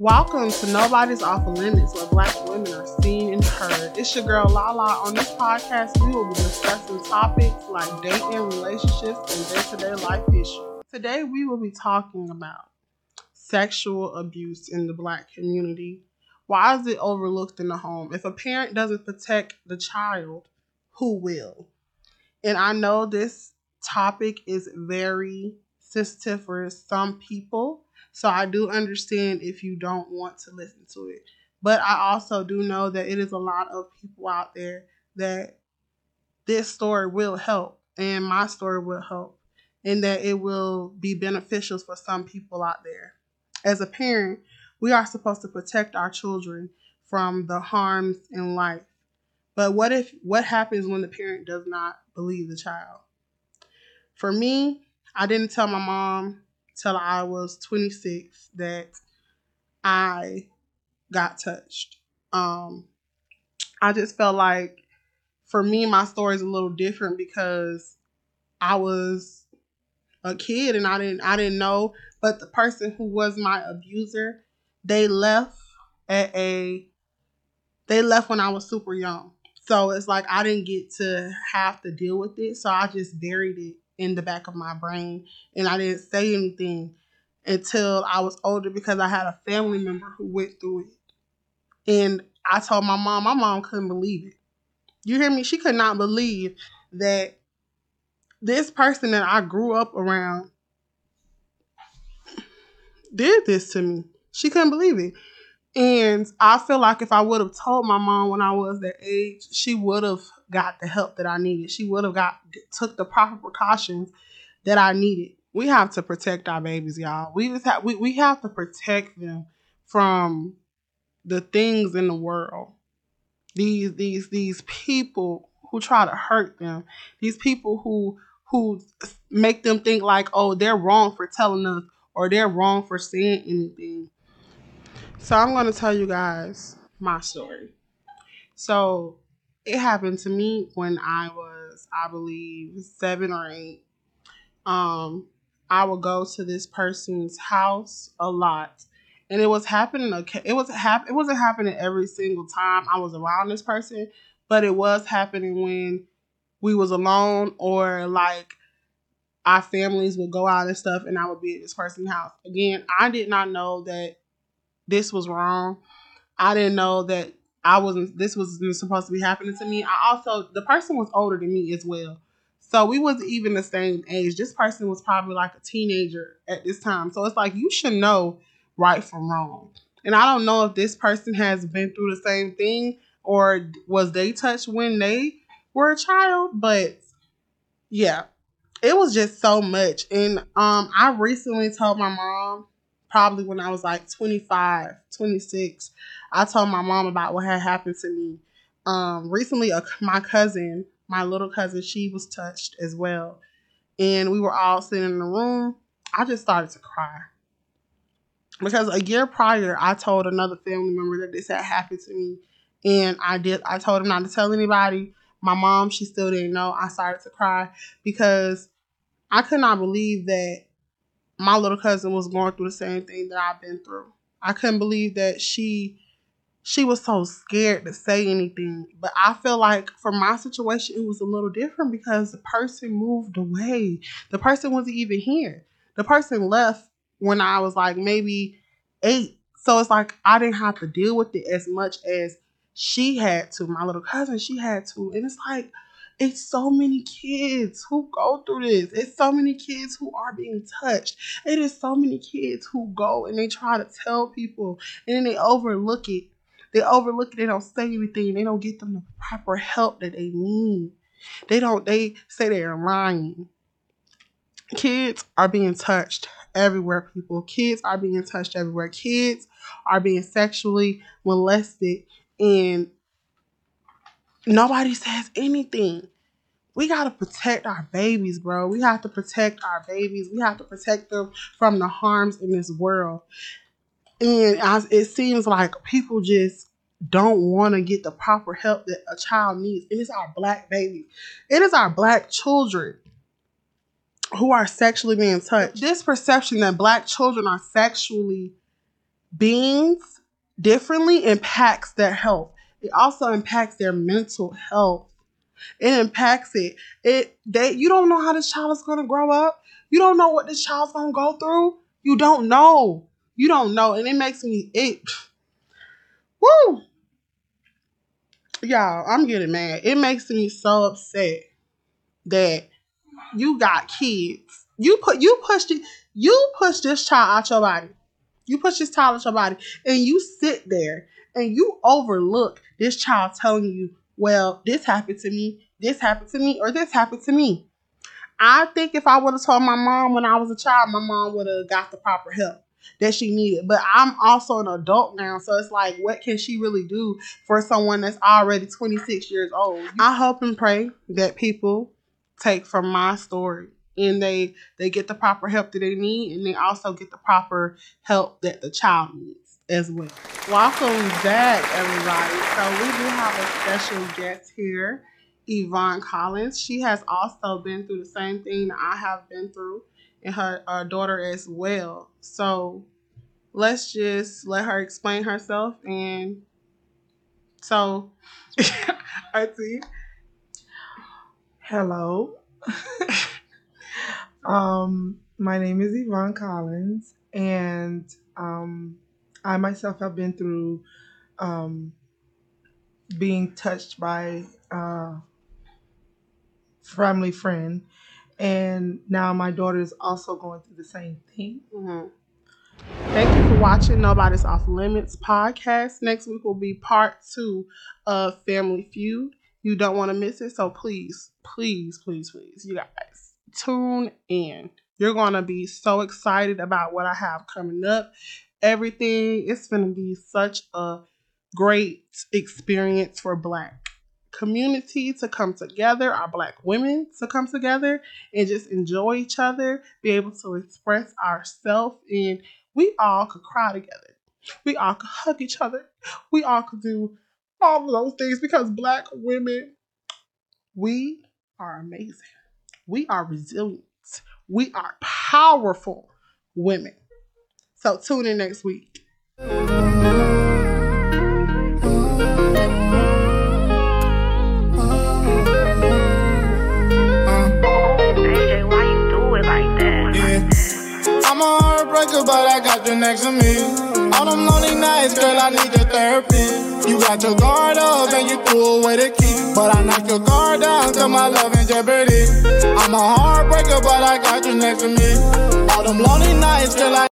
Welcome to Nobody's Off Limits, where black women are seen and heard. It's your girl Lala. On this podcast, we will be discussing topics like dating, relationships, and day-to-day life issues. Today, we will be talking about sexual abuse in the black community. Why is it overlooked in the home? If a parent doesn't protect the child, who will? And I know this topic is very sensitive for some people so I do understand if you don't want to listen to it. But I also do know that it is a lot of people out there that this story will help and my story will help and that it will be beneficial for some people out there. As a parent, we are supposed to protect our children from the harms in life. But what if what happens when the parent does not believe the child? For me, I didn't tell my mom till I was 26 that I got touched. Um, I just felt like for me, my story is a little different because I was a kid and I didn't I didn't know. But the person who was my abuser, they left at a they left when I was super young. So it's like I didn't get to have to deal with it. So I just buried it in the back of my brain and I didn't say anything until I was older because I had a family member who went through it. And I told my mom, my mom couldn't believe it. You hear me? She could not believe that this person that I grew up around did this to me. She couldn't believe it. And I feel like if I would have told my mom when I was that age, she would have got the help that I needed. She would have got took the proper precautions that I needed. We have to protect our babies, y'all. We just have we, we have to protect them from the things in the world. These these these people who try to hurt them. These people who who make them think like, oh, they're wrong for telling us or they're wrong for saying anything. So I'm going to tell you guys my story. So it happened to me when I was, I believe, seven or eight. Um, I would go to this person's house a lot, and it was happening. It was hap- It wasn't happening every single time I was around this person, but it was happening when we was alone or like our families would go out and stuff, and I would be at this person's house. Again, I did not know that this was wrong. I didn't know that I wasn't this wasn't supposed to be happening to me. I also the person was older than me as well. So we wasn't even the same age. This person was probably like a teenager at this time. So it's like you should know right from wrong. And I don't know if this person has been through the same thing or was they touched when they were a child, but yeah. It was just so much. And um I recently told my mom probably when I was like 25, 26. I told my mom about what had happened to me. Um, recently, uh, my cousin, my little cousin, she was touched as well. And we were all sitting in the room. I just started to cry. Because a year prior, I told another family member that this had happened to me. And I did, I told him not to tell anybody. My mom, she still didn't know. I started to cry because I could not believe that my little cousin was going through the same thing that I've been through. I couldn't believe that she she was so scared to say anything. But I feel like for my situation it was a little different because the person moved away. The person wasn't even here. The person left when I was like maybe 8. So it's like I didn't have to deal with it as much as she had to. My little cousin, she had to. And it's like it's so many kids who go through this. It's so many kids who are being touched. It is so many kids who go and they try to tell people and then they overlook it. They overlook it. They don't say anything. They don't get them the proper help that they need. They don't, they say they're lying. Kids are being touched everywhere, people. Kids are being touched everywhere. Kids are being sexually molested and nobody says anything. We got to protect our babies, bro. We have to protect our babies. We have to protect them from the harms in this world. And it seems like people just don't want to get the proper help that a child needs. And it's our black babies. It is our black children who are sexually being touched. This perception that black children are sexually beings differently impacts their health. It also impacts their mental health. It impacts it. It they you don't know how this child is gonna grow up. You don't know what this child's gonna go through. You don't know. You don't know. And it makes me it woo. Y'all, I'm getting mad. It makes me so upset that you got kids. You put you pushed it, you push this child out your body. You push this child out your body and you sit there and you overlook this child telling you, well, this happened to me, this happened to me, or this happened to me. I think if I would have told my mom when I was a child, my mom would have got the proper help that she needed. But I'm also an adult now, so it's like, what can she really do for someone that's already 26 years old? I hope and pray that people take from my story and they they get the proper help that they need and they also get the proper help that the child needs as well. Welcome back, everybody. So we do have a special guest here. Yvonne Collins. She has also been through the same thing I have been through and her, her daughter as well. So let's just let her explain herself. And so, Auntie. Hello. um, my name is Yvonne Collins, and um, I myself have been through um, being touched by uh, family friend, and now my daughter is also going through the same thing. Mm-hmm. Thank you for watching Nobody's Off Limits podcast. Next week will be part two of Family Feud. You don't want to miss it, so please, please, please, please, you guys, tune in. You're going to be so excited about what I have coming up. Everything, it's going to be such a great experience for Black community to come together, our black women to come together and just enjoy each other, be able to express ourselves, and we all could cry together. We all could hug each other. We all could do all of those things because black women, we are amazing. We are resilient. We are powerful women. So tune in next week. breaker, but I got you next to me. All them lonely nights, girl, I need your therapy. You got your guard up and you threw away the key. But I knock your guard down, cause my love in jeopardy. I'm a heartbreaker, but I got you next to me. All them lonely nights, girl, I